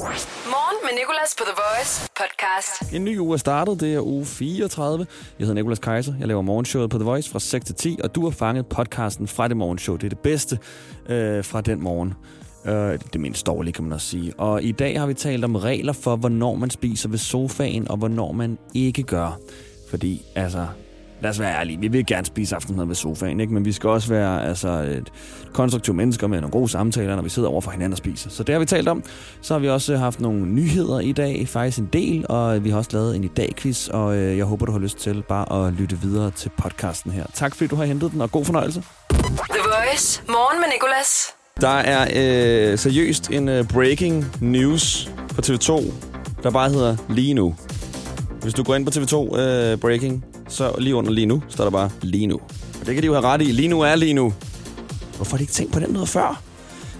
Morgen med Nicolas på The Voice podcast. En ny uge er startet, det er uge 34. Jeg hedder Nicolas Kaiser, jeg laver morgenshowet på The Voice fra 6 til 10, og du har fanget podcasten fra det morgenshow. Det er det bedste øh, fra den morgen. Øh, det mindst dårlige, kan man også sige. Og i dag har vi talt om regler for, hvornår man spiser ved sofaen, og hvornår man ikke gør. Fordi, altså, lad os være ærlige, vi vil gerne spise aftensmad ved sofaen, ikke? men vi skal også være altså, et konstruktivt mennesker med nogle gode samtaler, når vi sidder over for hinanden og spiser. Så det har vi talt om. Så har vi også haft nogle nyheder i dag, faktisk en del, og vi har også lavet en i dag quiz, og øh, jeg håber, du har lyst til bare at lytte videre til podcasten her. Tak fordi du har hentet den, og god fornøjelse. The Voice. Morgen med Nicolas. Der er øh, seriøst en øh, breaking news på TV2, der bare hedder lige nu. Hvis du går ind på TV2 øh, Breaking, så lige under lige nu, står der bare lige nu. Og det kan de jo have ret i. Lige nu er lige nu. Hvorfor har de ikke tænkt på den noget før?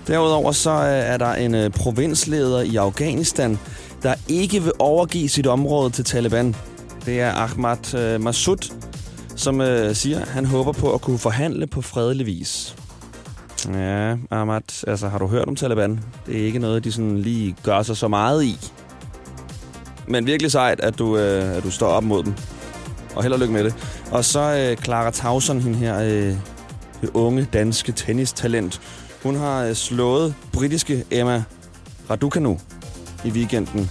Derudover så øh, er der en øh, provinsleder i Afghanistan, der ikke vil overgive sit område til Taliban. Det er Ahmad øh, Massoud, som øh, siger, at han håber på at kunne forhandle på fredelig vis. Ja, Ahmad, altså har du hørt om Taliban? Det er ikke noget, de sådan lige gør sig så meget i. Men virkelig sejt, at du, øh, at du står op mod dem. Og held og lykke med det. Og så øh, Clara Tauson, hende her øh, det unge danske tennistalent. Hun har øh, slået britiske Emma Raducanu i weekenden.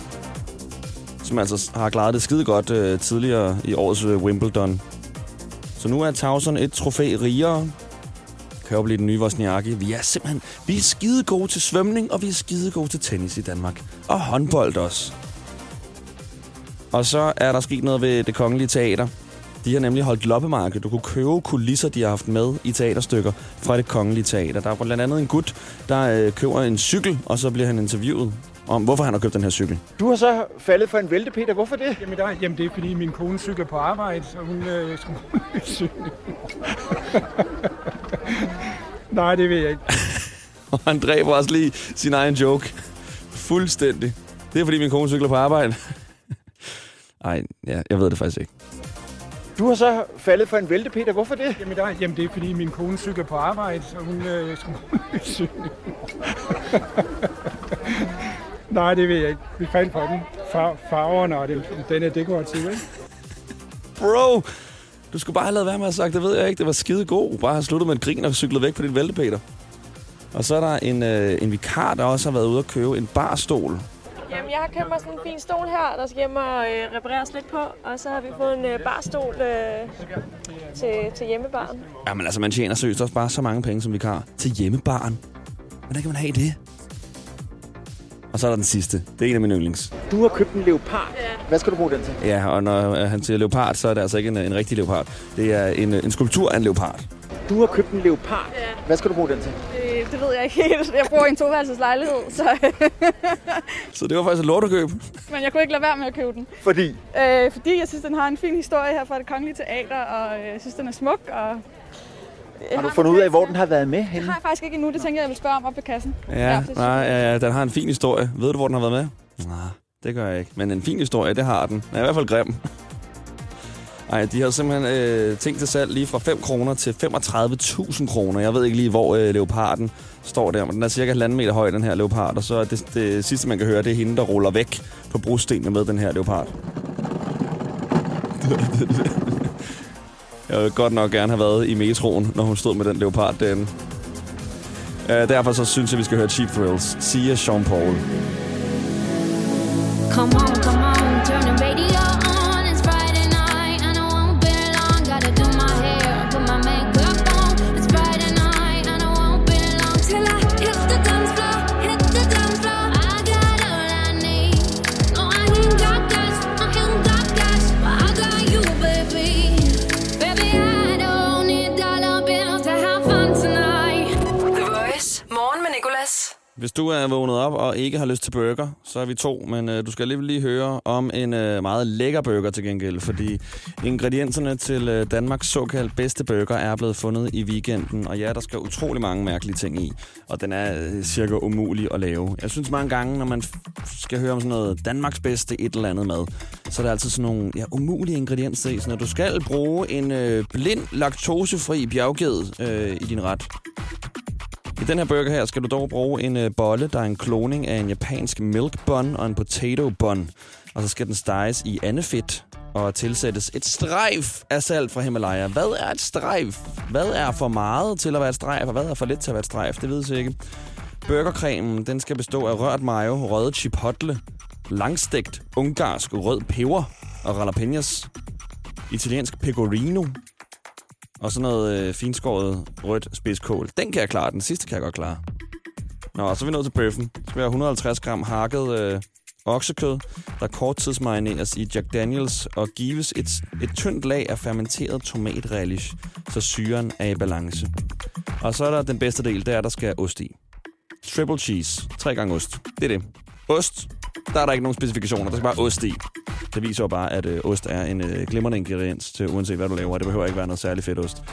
Som altså har klaret det skide godt øh, tidligere i årets øh, Wimbledon. Så nu er Tauson et trofæ rigere. Kan jo blive den nye Vosniaki. Vi er simpelthen vi er skide gode til svømning, og vi er skide gode til tennis i Danmark. Og håndbold også. Og så er der sket noget ved det kongelige teater. De har nemlig holdt loppemarked. Du kunne købe kulisser, de har haft med i teaterstykker fra det kongelige teater. Der er blandt andet en gut, der øh, køber en cykel, og så bliver han interviewet om, hvorfor han har købt den her cykel. Du har så faldet for en vælte, Peter. Hvorfor det? Jamen, der, jamen det er fordi min kone cykler på arbejde, så hun øh, skulle cykle. Nej, det ved jeg ikke. Og han dræber også lige sin egen joke. Fuldstændig. Det er fordi min kone cykler på arbejde. Ej, ja, jeg ved det faktisk ikke. Du har så faldet for en vælte, Peter. Hvorfor det? Jamen, der, jamen det er fordi min kone cykler på arbejde, så hun øh, skulle. Nej, det ved jeg ikke. Vi faldt for den. Far, farverne og det, den er dekorativ, ikke? Bro, du skulle bare have lavet være med at sagt, det ved jeg ikke. Det var skide god. Bare have sluttet med et grin og cyklet væk på dit vælte, Peter. Og så er der en, øh, en vikar, der også har været ude og købe en barstol. Jamen, jeg har købt mig sådan en fin stol her, der skal hjem og øh, repareres lidt på. Og så har vi fået en øh, barstol øh, til, til hjemmebaren. Jamen altså, man tjener seriøst også bare så mange penge som vikar til hjemmebaren. Hvordan kan man have det? Og så er der den sidste. Det er en af mine yndlings. Du har købt en leopard. Hvad skal du bruge den til? Ja, og når øh, han siger leopard, så er det altså ikke en, en rigtig leopard. Det er en, øh, en skulptur af en leopard. Du har købt en leopard. Hvad skal du bruge den til? Det, ved jeg ikke helt. Jeg bor i en toværelseslejlighed, så, Så det var faktisk et lortekøb. men jeg kunne ikke lade være med at købe den. Fordi Øh, fordi jeg synes, den har en fin historie her fra det kongelige teater, og øh, jeg synes, den er smuk. Og har du fundet ud af, hvor den har været med henne? Det har jeg faktisk ikke endnu. Det tænker jeg, jeg vil spørge om op ved kassen. Ja, synes nej, ja, ja, den har en fin historie. Ved du, hvor den har været med? Nej, det gør jeg ikke. Men en fin historie, det har den. Den er i hvert fald grim. Nej, de har simpelthen øh, ting til salg lige fra 5 kroner til 35.000 kroner. Jeg ved ikke lige, hvor øh, leoparden står der, men den er cirka halvanden meter høj, den her leopard. Og så er det, det sidste, man kan høre, det er hende, der ruller væk på brostenene med den her leopard. Jeg ville godt nok gerne have været i metroen, når hun stod med den leopard derinde. Øh, derfor så synes jeg, vi skal høre Cheap Thrills. Sia Sean Paul. Come on, come on, du er vågnet op og ikke har lyst til burger, så er vi to, men øh, du skal alligevel lige høre om en øh, meget lækker burger til gengæld, fordi ingredienserne til øh, Danmarks såkaldt bedste burger er blevet fundet i weekenden, og ja, der skal utrolig mange mærkelige ting i, og den er øh, cirka umulig at lave. Jeg synes mange gange, når man f- skal høre om sådan noget Danmarks bedste et eller andet mad, så er der altid sådan nogle ja, umulige ingredienser i, sådan at du skal bruge en øh, blind laktosefri bjergged øh, i din ret. I den her burger her skal du dog bruge en øh, bolle, der er en kloning af en japansk milk bun og en potato bun. Og så skal den steges i andefedt og tilsættes et strejf af salt fra Himalaya. Hvad er et strejf? Hvad er for meget til at være et strejf, og hvad er for lidt til at være et strejf? Det ved jeg ikke. Burgercremen, den skal bestå af rørt mayo, røget chipotle, langstegt ungarsk rød peber og jalapenos, italiensk pecorino, og sådan noget øh, finskåret rødt spidskål. Den kan jeg klare, den sidste kan jeg godt klare. Nå, så er vi nået til bøffen. Så skal vi have 150 gram hakket øh, oksekød, der korttidsmarineres i Jack Daniels og gives et, et tyndt lag af fermenteret tomatrelish, så syren er i balance. Og så er der den bedste del, det er, der skal ost i. Triple cheese. Tre gange ost. Det er det. Ost. Der er der ikke nogen specifikationer. Der skal bare ost i. Det viser jo bare, at øh, ost er en øh, glimrende ingrediens til uanset hvad du laver. Det behøver ikke være noget særligt fedt ost.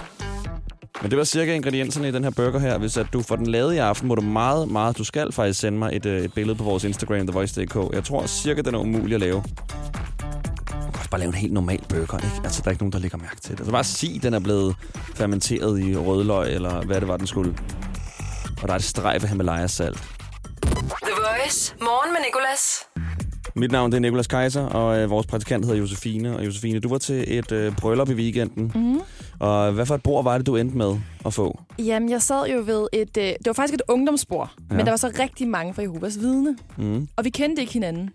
Men det var cirka ingredienserne i den her burger her. Hvis at du får den lavet i aften, må du meget, meget... Du skal faktisk sende mig et, øh, et billede på vores Instagram, TheVoice.dk. Jeg tror cirka, den er umulig at lave. Du kan også bare lave en helt normal burger, ikke? Altså, der er ikke nogen, der lægger mærke til det. Altså, bare sig, den er blevet fermenteret i rødløg, eller hvad det var, den skulle. Og der er et strejf af Himalaya-salt. The Voice. Morgen med Nicolas. Mit navn det er Nikolas Kaiser, og øh, vores praktikant hedder Josefine. Og Josefine, du var til et øh, bryllup i weekenden. Mm. Og hvad for et bord var det, du endte med at få? Jamen, jeg sad jo ved et... Øh, det var faktisk et ungdomsspor, ja. Men der var så rigtig mange fra Jehovas vidne. Mm. Og vi kendte ikke hinanden.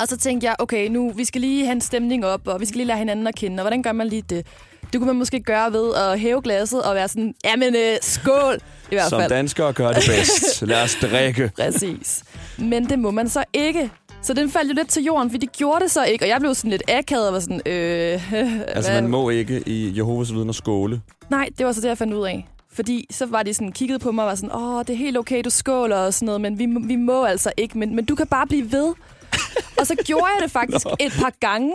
Og så tænkte jeg, okay, nu vi skal lige have en stemning op, og vi skal lige lære hinanden at kende. Og hvordan gør man lige det? Det kunne man måske gøre ved at hæve glasset og være sådan, jamen øh, skål, i hvert Som fald. danskere gør det bedst. Lad os drikke. Præcis. Men det må man så ikke. Så den faldt jo lidt til jorden, for de gjorde det så ikke. Og jeg blev sådan lidt akavet og var sådan, øh... Altså, hvad- man må ikke i Jehovas vidner skåle. Nej, det var så det, jeg fandt ud af. Fordi så var de sådan, kiggede på mig og var sådan, åh, det er helt okay, du skåler og sådan noget, men vi, vi må altså ikke, men, men du kan bare blive ved. og så gjorde jeg det faktisk et par gange.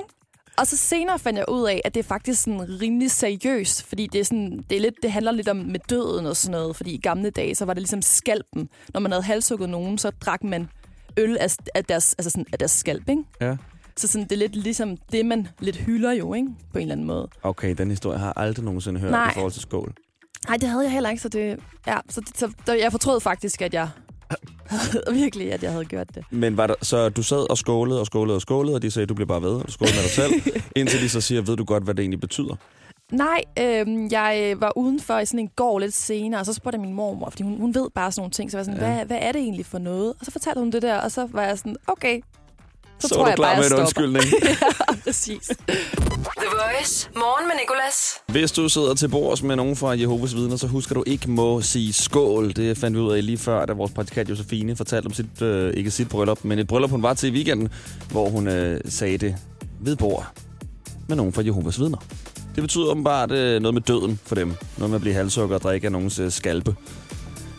Og så senere fandt jeg ud af, at det er faktisk sådan rimelig seriøst, fordi det, er sådan, det, er lidt, det handler lidt om med døden og sådan noget. Fordi i gamle dage, så var det ligesom skalpen. Når man havde halshugget nogen, så drak man øl af, af, deres, altså sådan, af deres skalp, ikke? Ja. Så sådan, det er lidt ligesom det, man lidt hylder jo, ikke? På en eller anden måde. Okay, den historie har jeg aldrig nogensinde hørt Nej. i forhold til skål. Nej, det havde jeg heller ikke, så det... Ja, så, det, så der, jeg fortrød faktisk, at jeg... virkelig, at jeg havde gjort det. Men var der, så du sad og skålede og skålede og skålede, og de sagde, du bliver bare ved, og du skålede med dig selv, indtil de så siger, ved du godt, hvad det egentlig betyder? Nej, øh, jeg var udenfor i sådan en gård lidt senere, og så spurgte jeg min mormor, fordi hun, hun ved bare sådan nogle ting. Så jeg var sådan, Ja. hvad, hvad er det egentlig for noget? Og så fortalte hun det der, og så var jeg sådan, okay. Så, Så tror jeg klar bare, med jeg en undskyldning. ja, præcis. The Voice. Morgen med Nicolas. Hvis du sidder til bords med nogen fra Jehovas vidner, så husker du ikke må sige skål. Det fandt vi ud af lige før, da vores praktikant Josefine fortalte om sit, øh, ikke sit bryllup, men et bryllup, hun var til i weekenden, hvor hun øh, sagde det ved bord med nogen fra Jehovas vidner. Det betyder åbenbart øh, noget med døden for dem. Noget med at blive halssukker og drikke af nogens øh, skalpe.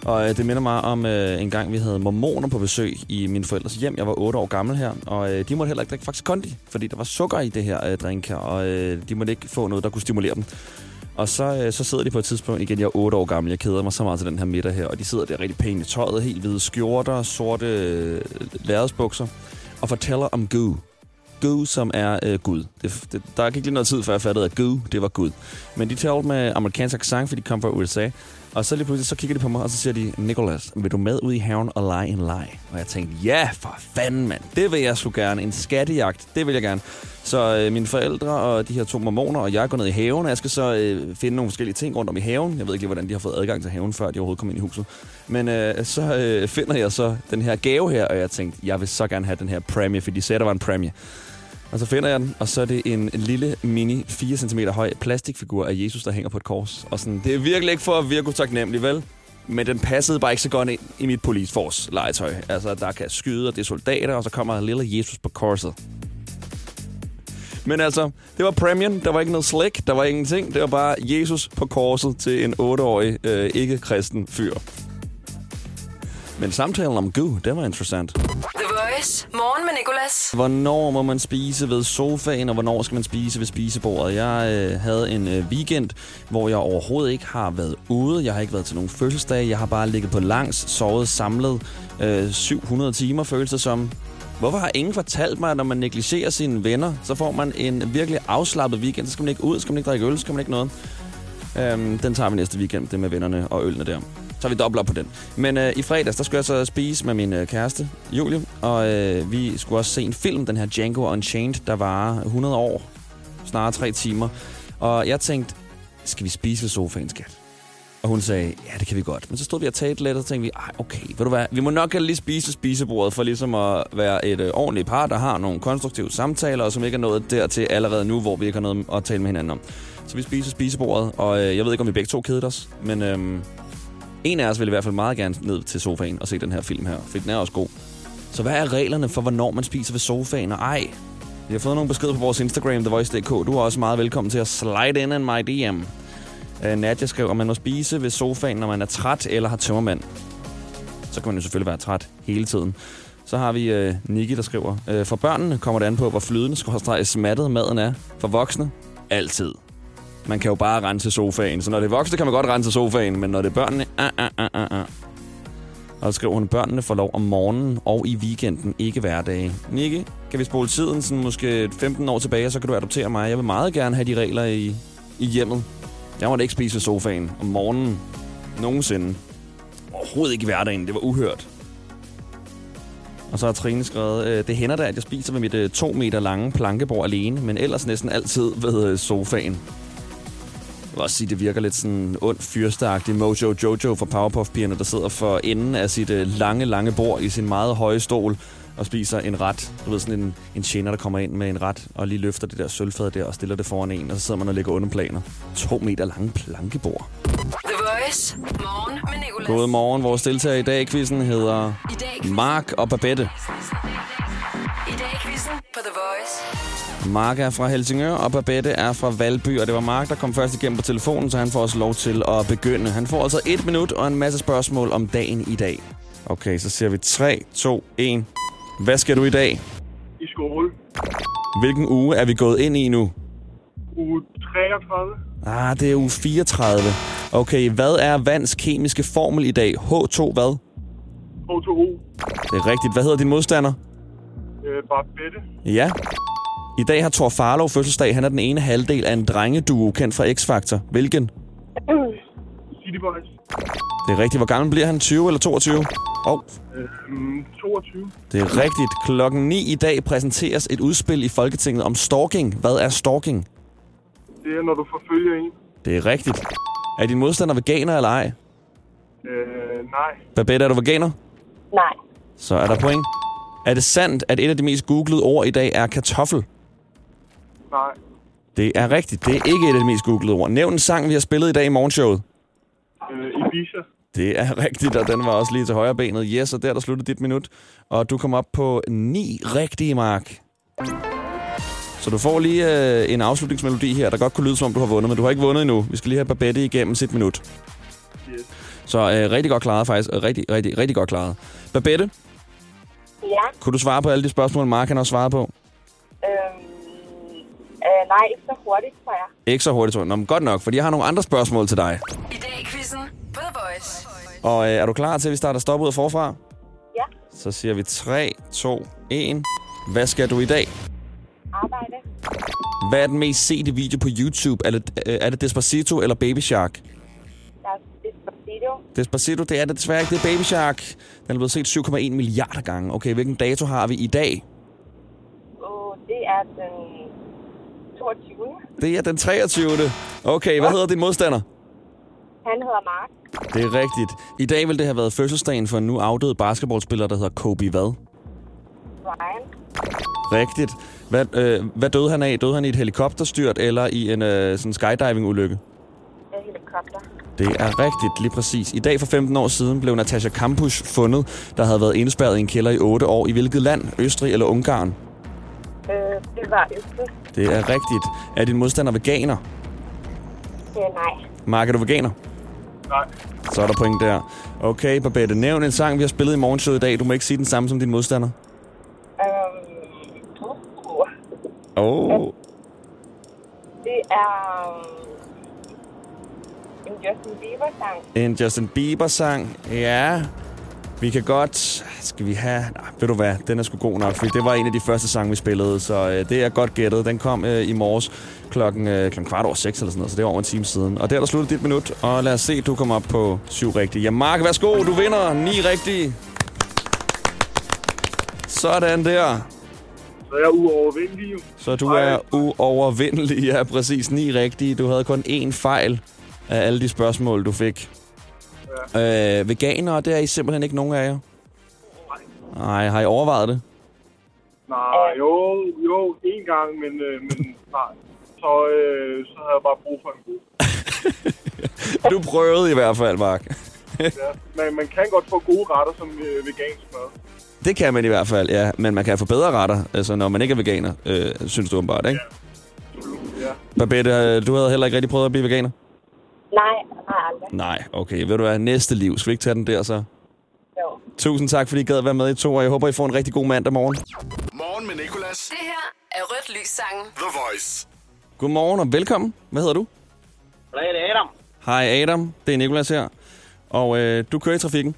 Og øh, det minder mig om øh, en gang, vi havde mormoner på besøg i min forældres hjem. Jeg var 8 år gammel her, og øh, de måtte heller ikke drikke faktisk kondi, fordi der var sukker i det her øh, drink her, og øh, de måtte ikke få noget, der kunne stimulere dem. Og så, øh, så sidder de på et tidspunkt, igen, jeg er 8 år gammel, jeg keder mig så meget til den her middag her, og de sidder der rigtig pænt i tøjet, helt hvide skjorter, sorte øh, lærredsbukser, og fortæller om goo. Gud, som er øh, Gud. Det, det, der gik lige noget tid, før jeg fattede, at Gud, det var Gud. Men de talte med amerikansk accent, fordi de kom fra USA. Og så lige pludselig, så kigger de på mig, og så siger de, Nicholas, vil du med ud i haven og lege en leg? Og jeg tænkte, ja, for fanden, mand. Det vil jeg sgu gerne. En skattejagt, det vil jeg gerne. Så øh, mine forældre og de her to mormoner og jeg går ned i haven, og jeg skal så øh, finde nogle forskellige ting rundt om i haven. Jeg ved ikke lige, hvordan de har fået adgang til haven, før de overhovedet kom ind i huset. Men øh, så øh, finder jeg så den her gave her, og jeg tænkte, jeg vil så gerne have den her præmie, for de sagde, der var en præmie. Og så finder jeg den, og så er det en, en lille, mini, 4 cm høj plastikfigur af Jesus, der hænger på et kors. Og sådan, det er virkelig ikke for at virke utaknemmelig, vel? Men den passede bare ikke så godt ind i mit police force legetøj. Altså, der kan skyde, og det er soldater, og så kommer lille Jesus på korset. Men altså, det var premium. Der var ikke noget slik. Der var ingenting. Det var bare Jesus på korset til en 8-årig øh, ikke-kristen fyr. Men samtalen om Gud, det var interessant. Voice. Morgen med Nicolas. Hvornår må man spise ved sofaen, og hvornår skal man spise ved spisebordet? Jeg øh, havde en øh, weekend, hvor jeg overhovedet ikke har været ude. Jeg har ikke været til nogen fødselsdag. Jeg har bare ligget på langs, sovet samlet øh, 700 timer, føles det som. Hvorfor har ingen fortalt mig, at når man negligerer sine venner, så får man en virkelig afslappet weekend? Så skal man ikke ud, så skal man ikke drikke øl, så skal man ikke noget. Øhm, den tager vi næste weekend, det med vennerne og ølene der. Så vi dobbelt på den. Men øh, i fredags, der skulle jeg så spise med min øh, kæreste, Julie, og øh, vi skulle også se en film, den her Django Unchained, der var 100 år, snarere tre timer. Og jeg tænkte, skal vi spise ved sofaen, skat? Og hun sagde, ja, det kan vi godt. Men så stod vi og talte lidt, og så tænkte vi, ej, okay, ved du hvad, vi må nok lige spise ved spisebordet, for ligesom at være et øh, ordentligt par, der har nogle konstruktive samtaler, og som ikke er nået dertil allerede nu, hvor vi ikke har noget at tale med hinanden om. Så vi spiser ved spisebordet, og øh, jeg ved ikke, om vi begge to kedede os, men øh, en af os vil i hvert fald meget gerne ned til sofaen og se den her film her, for den er også god. Så hvad er reglerne for, hvornår man spiser ved sofaen? Og ej, vi har fået nogle beskeder på vores Instagram, TheVoice.dk. Du er også meget velkommen til at slide in in my DM. Uh, øh, Nadia skrev, at man må spise ved sofaen, når man er træt eller har tømmermand. Så kan man jo selvfølgelig være træt hele tiden. Så har vi uh, Nikki, der skriver, øh, for børnene kommer det an på, hvor flydende skråstreg smattet maden er. For voksne, altid. Man kan jo bare rense sofaen. Så når det er voksne, kan man godt rense sofaen, men når det er børnene, ah, ah, ah, ah, ah. Og så skriver hun, børnene får lov om morgenen og i weekenden, ikke hverdage. Nikke, kan vi spole tiden sådan måske 15 år tilbage, så kan du adoptere mig. Jeg vil meget gerne have de regler i, i hjemmet. Jeg måtte ikke spise ved sofaen om morgenen. Nogensinde. Overhovedet ikke i hverdagen. Det var uhørt. Og så har Trine skrevet, øh, det hænder da, at jeg spiser ved mit øh, to meter lange plankebord alene, men ellers næsten altid ved øh, sofaen. Jeg vil også sige, det virker lidt sådan ond fyrsteagtig Mojo Jojo fra Powerpuff-pigerne, der sidder for enden af sit øh, lange, lange bord i sin meget høje stol og spiser en ret. Du ved, sådan en, en tjener, der kommer ind med en ret og lige løfter det der sølvfad der og stiller det foran en, og så sidder man og lægger underplaner. To meter lange plankebord. The Voice. Morgen med Nicolas. God morgen. Vores deltager i dag i quizzen hedder Mark og Babette. Mark er fra Helsingør, og Babette er fra Valby. Og det var Mark, der kom først igennem på telefonen, så han får også lov til at begynde. Han får altså et minut og en masse spørgsmål om dagen i dag. Okay, så siger vi 3, 2, 1. Hvad skal du i dag? i skole. Hvilken uge er vi gået ind i nu? Uge 33. Ah, det er uge 34. Okay, hvad er vands kemiske formel i dag? H2 hvad? H2O. Det er rigtigt. Hvad hedder din modstander? Øh, Barbette. Ja. I dag har Thor Farlov fødselsdag. Han er den ene halvdel af en drengeduo kendt fra X-Factor. Hvilken? City Boys. Det er rigtigt. Hvor gammel bliver han? 20 eller 22? Åh, oh, Øhm, 22. det er rigtigt. Klokken 9 i dag præsenteres et udspil i Folketinget om stalking. Hvad er stalking? Det er, når du forfølger en. Det er rigtigt. Er din modstander veganer eller ej? Øh, nej. Babette, er du veganer? Nej. Så er der point. Er det sandt, at et af de mest googlede ord i dag er kartoffel? Nej. Det er rigtigt. Det er ikke et af de mest googlede ord. Nævn en sang, vi har spillet i dag i morgenshowet. Øh, Ibiza. Det er rigtigt, og den var også lige til højre benet. Yes, og der er der sluttet dit minut. Og du kom op på ni rigtige mark. Så du får lige øh, en afslutningsmelodi her, der godt kunne lyde som om du har vundet, men du har ikke vundet endnu. Vi skal lige have Babette igennem sit minut. Yes. Så øh, rigtig godt klaret faktisk. Øh, Rigtig, rigtig, rigtig godt klaret. Babette, Ja. kunne du svare på alle de spørgsmål, Mark han har svaret på? Øh, nej, ikke så hurtigt, tror jeg. Ikke så hurtigt, tror jeg. Nå, men godt nok, for jeg har nogle andre spørgsmål til dig. I dag i quizzen på The Voice. Og øh, er du klar til, at vi starter stop ud forfra? Ja. Så siger vi 3, 2, 1. Hvad skal du i dag? Arbejde. Hvad er den mest sete video på YouTube? Er det, øh, er det Despacito eller Baby Shark? Der er Despacito. Despacito, det er det desværre ikke. Det er Baby Shark. Den er blevet set 7,1 milliarder gange. Okay, hvilken dato har vi i dag? Og det er den 22. Det er den 23. Okay, hvad hedder din modstander? Han hedder Mark. Det er rigtigt. I dag vil det have været fødselsdagen for en nu afdød basketballspiller, der hedder Kobe hvad? Ryan. Rigtigt. Hvad, øh, hvad døde han af? Døde han i et helikopterstyrt eller i en øh, sådan skydiving-ulykke? Er helikopter. Det er rigtigt, lige præcis. I dag for 15 år siden blev Natasha Kampusch fundet, der havde været indespærret i en kælder i 8 år. I hvilket land? Østrig eller Ungarn? Øh, det var Østrig. Det er rigtigt. Er din modstander veganer? Er nej. Mark, er du veganer? Nej. Så er der point der. Okay, Babette, nævn en sang, vi har spillet i morgenshowet i dag. Du må ikke sige den samme som din modstander. Øhm, uh, Oh. det er um, en Justin Bieber-sang. En Justin Bieber-sang. Ja. Vi kan godt... Skal vi have... Nej, ved du hvad? Den er sgu god nok, for det var en af de første sange, vi spillede. Så øh, det er godt gættet. Den kom øh, i morges klokken, øh, klokken kvart over seks eller sådan noget, så det var over en time siden. Og der er der sluttet dit minut, og lad os se, du kommer op på syv rigtige. Ja, Mark, værsgo, du vinder ni rigtige. Sådan der. Så er jeg uovervindelig jo. Så du er uovervindelig. Ja, præcis. Ni rigtige. Du havde kun én fejl af alle de spørgsmål, du fik. Ja. Øh, veganer, det er I simpelthen ikke nogen af jer? Nej, har I overvejet det? Nej, jo, jo, en gang, men, øh, men nej. Så, øh, så havde jeg bare brug for en god. Du prøvede i hvert fald, Mark. Ja. Men man kan godt få gode retter som øh, vegansk mad. Det kan man i hvert fald, ja. Men man kan få bedre retter, altså når man ikke er veganer, øh, synes du åbenbart, ikke? Ja. Babette, øh, du havde heller ikke rigtig prøvet at blive veganer? Nej, nej, aldrig. Nej, okay. Ved du hvad, næste liv. Skal vi ikke tage den der så? Jo. Tusind tak, fordi I gad være med i to, og jeg håber, I får en rigtig god mandag morgen. Morgen med Nicolas. Det her er Rødt Lys sangen. The Voice. Godmorgen og velkommen. Hvad hedder du? Hej, det er Adam. Hej Adam, det er Nikolas her. Og øh, du kører i trafikken.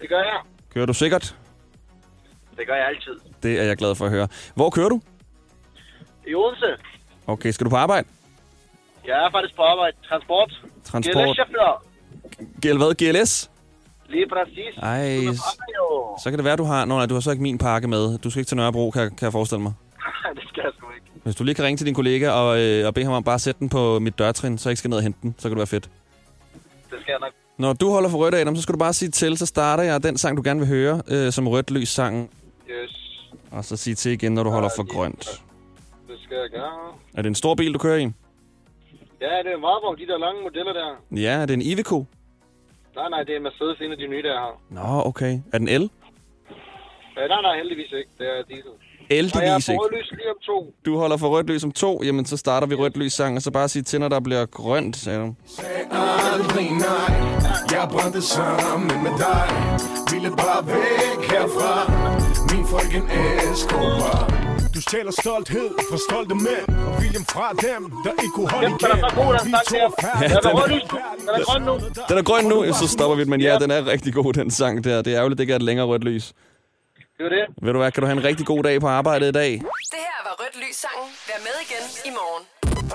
Det gør jeg. Kører du sikkert? Det gør jeg altid. Det er jeg glad for at høre. Hvor kører du? I Odense. Okay, skal du på arbejde? Jeg er faktisk på arbejde. Transport. Transport. GLS-chauffør. Gæld hvad? GLS? Lige præcis. Ej, så kan det være, du har... Nå, nej, du har så ikke min pakke med. Du skal ikke til Nørrebro, kan, kan jeg forestille mig. det skal jeg sgu ikke. Hvis du lige kan ringe til din kollega og, øh, og bede ham om bare at sætte den på mit dørtrin, så jeg ikke skal ned og hente den, så kan det være fedt. Det skal jeg nok. Når du holder for rødt, Adam, så skal du bare sige til, så starter jeg den sang, du gerne vil høre, øh, som rødt lys sangen. Yes. Og så sige til igen, når du holder for grønt. Det skal jeg gøre. Er det en stor bil, du kører i? Ja, det er meget de der lange modeller der. Ja, er det en Iveco? Nej, nej, det er Mercedes, en af de nye, der jeg har. Nå, okay. Er den el? Ja, nej, nej, heldigvis ikke. Det er diesel. Heldigvis er ikke. på rød lys lige om to. Du holder for rødt lys om to, jamen så starter vi rødt lys sang, og så bare sige til, når der bliver grønt, Adam. Aldrig nej. Jeg brændte sammen med dig. Ville bare væk herfra. Min frøken Escobar. Du stjæler stolthed fra stolte mænd Og viljen fra dem, der ikke kunne holde Jamen, den er god, den sang der. er Den er. Den er grøn nu. Den er grøn nu, så stopper vi den, men ja, den er rigtig god, den sang der. Det er ærgerligt, det ikke er et længere rødt lys. Det er det. Ved du hvad, kan du have en rigtig god dag på arbejdet i dag? Det her var Rødt Lys sangen. Vær med igen i morgen.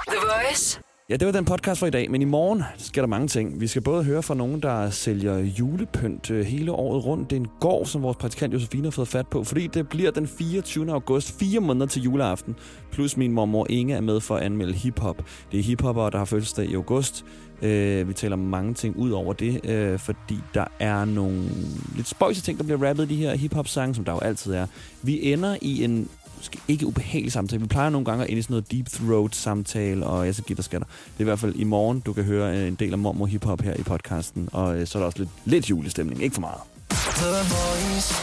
The Voice. Ja, det var den podcast for i dag, men i morgen sker der mange ting. Vi skal både høre fra nogen, der sælger julepynt øh, hele året rundt. Det er en gård, som vores praktikant Josefine har fået fat på, fordi det bliver den 24. august, fire måneder til juleaften. Plus min mormor Inge er med for at anmelde hiphop. Det er hiphopper, der har fødselsdag i august. Øh, vi taler mange ting ud over det, øh, fordi der er nogle lidt spøjse ting, der bliver rappet i de her hiphop-sange, som der jo altid er. Vi ender i en måske ikke ubehagelig samtale. Vi plejer nogle gange at ende i sådan noget deep throat samtale, og jeg så giver skatter. Det er i hvert fald i morgen, du kan høre øh, en del af mormor hiphop her i podcasten, og øh, så er der også lidt, lidt julestemning. Ikke for meget.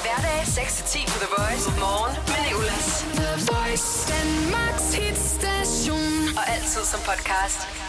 Hverdag 6-10 på The Voice. Morgen med Nicolas. The Voice. Danmarks hitstation. Og altid som podcast.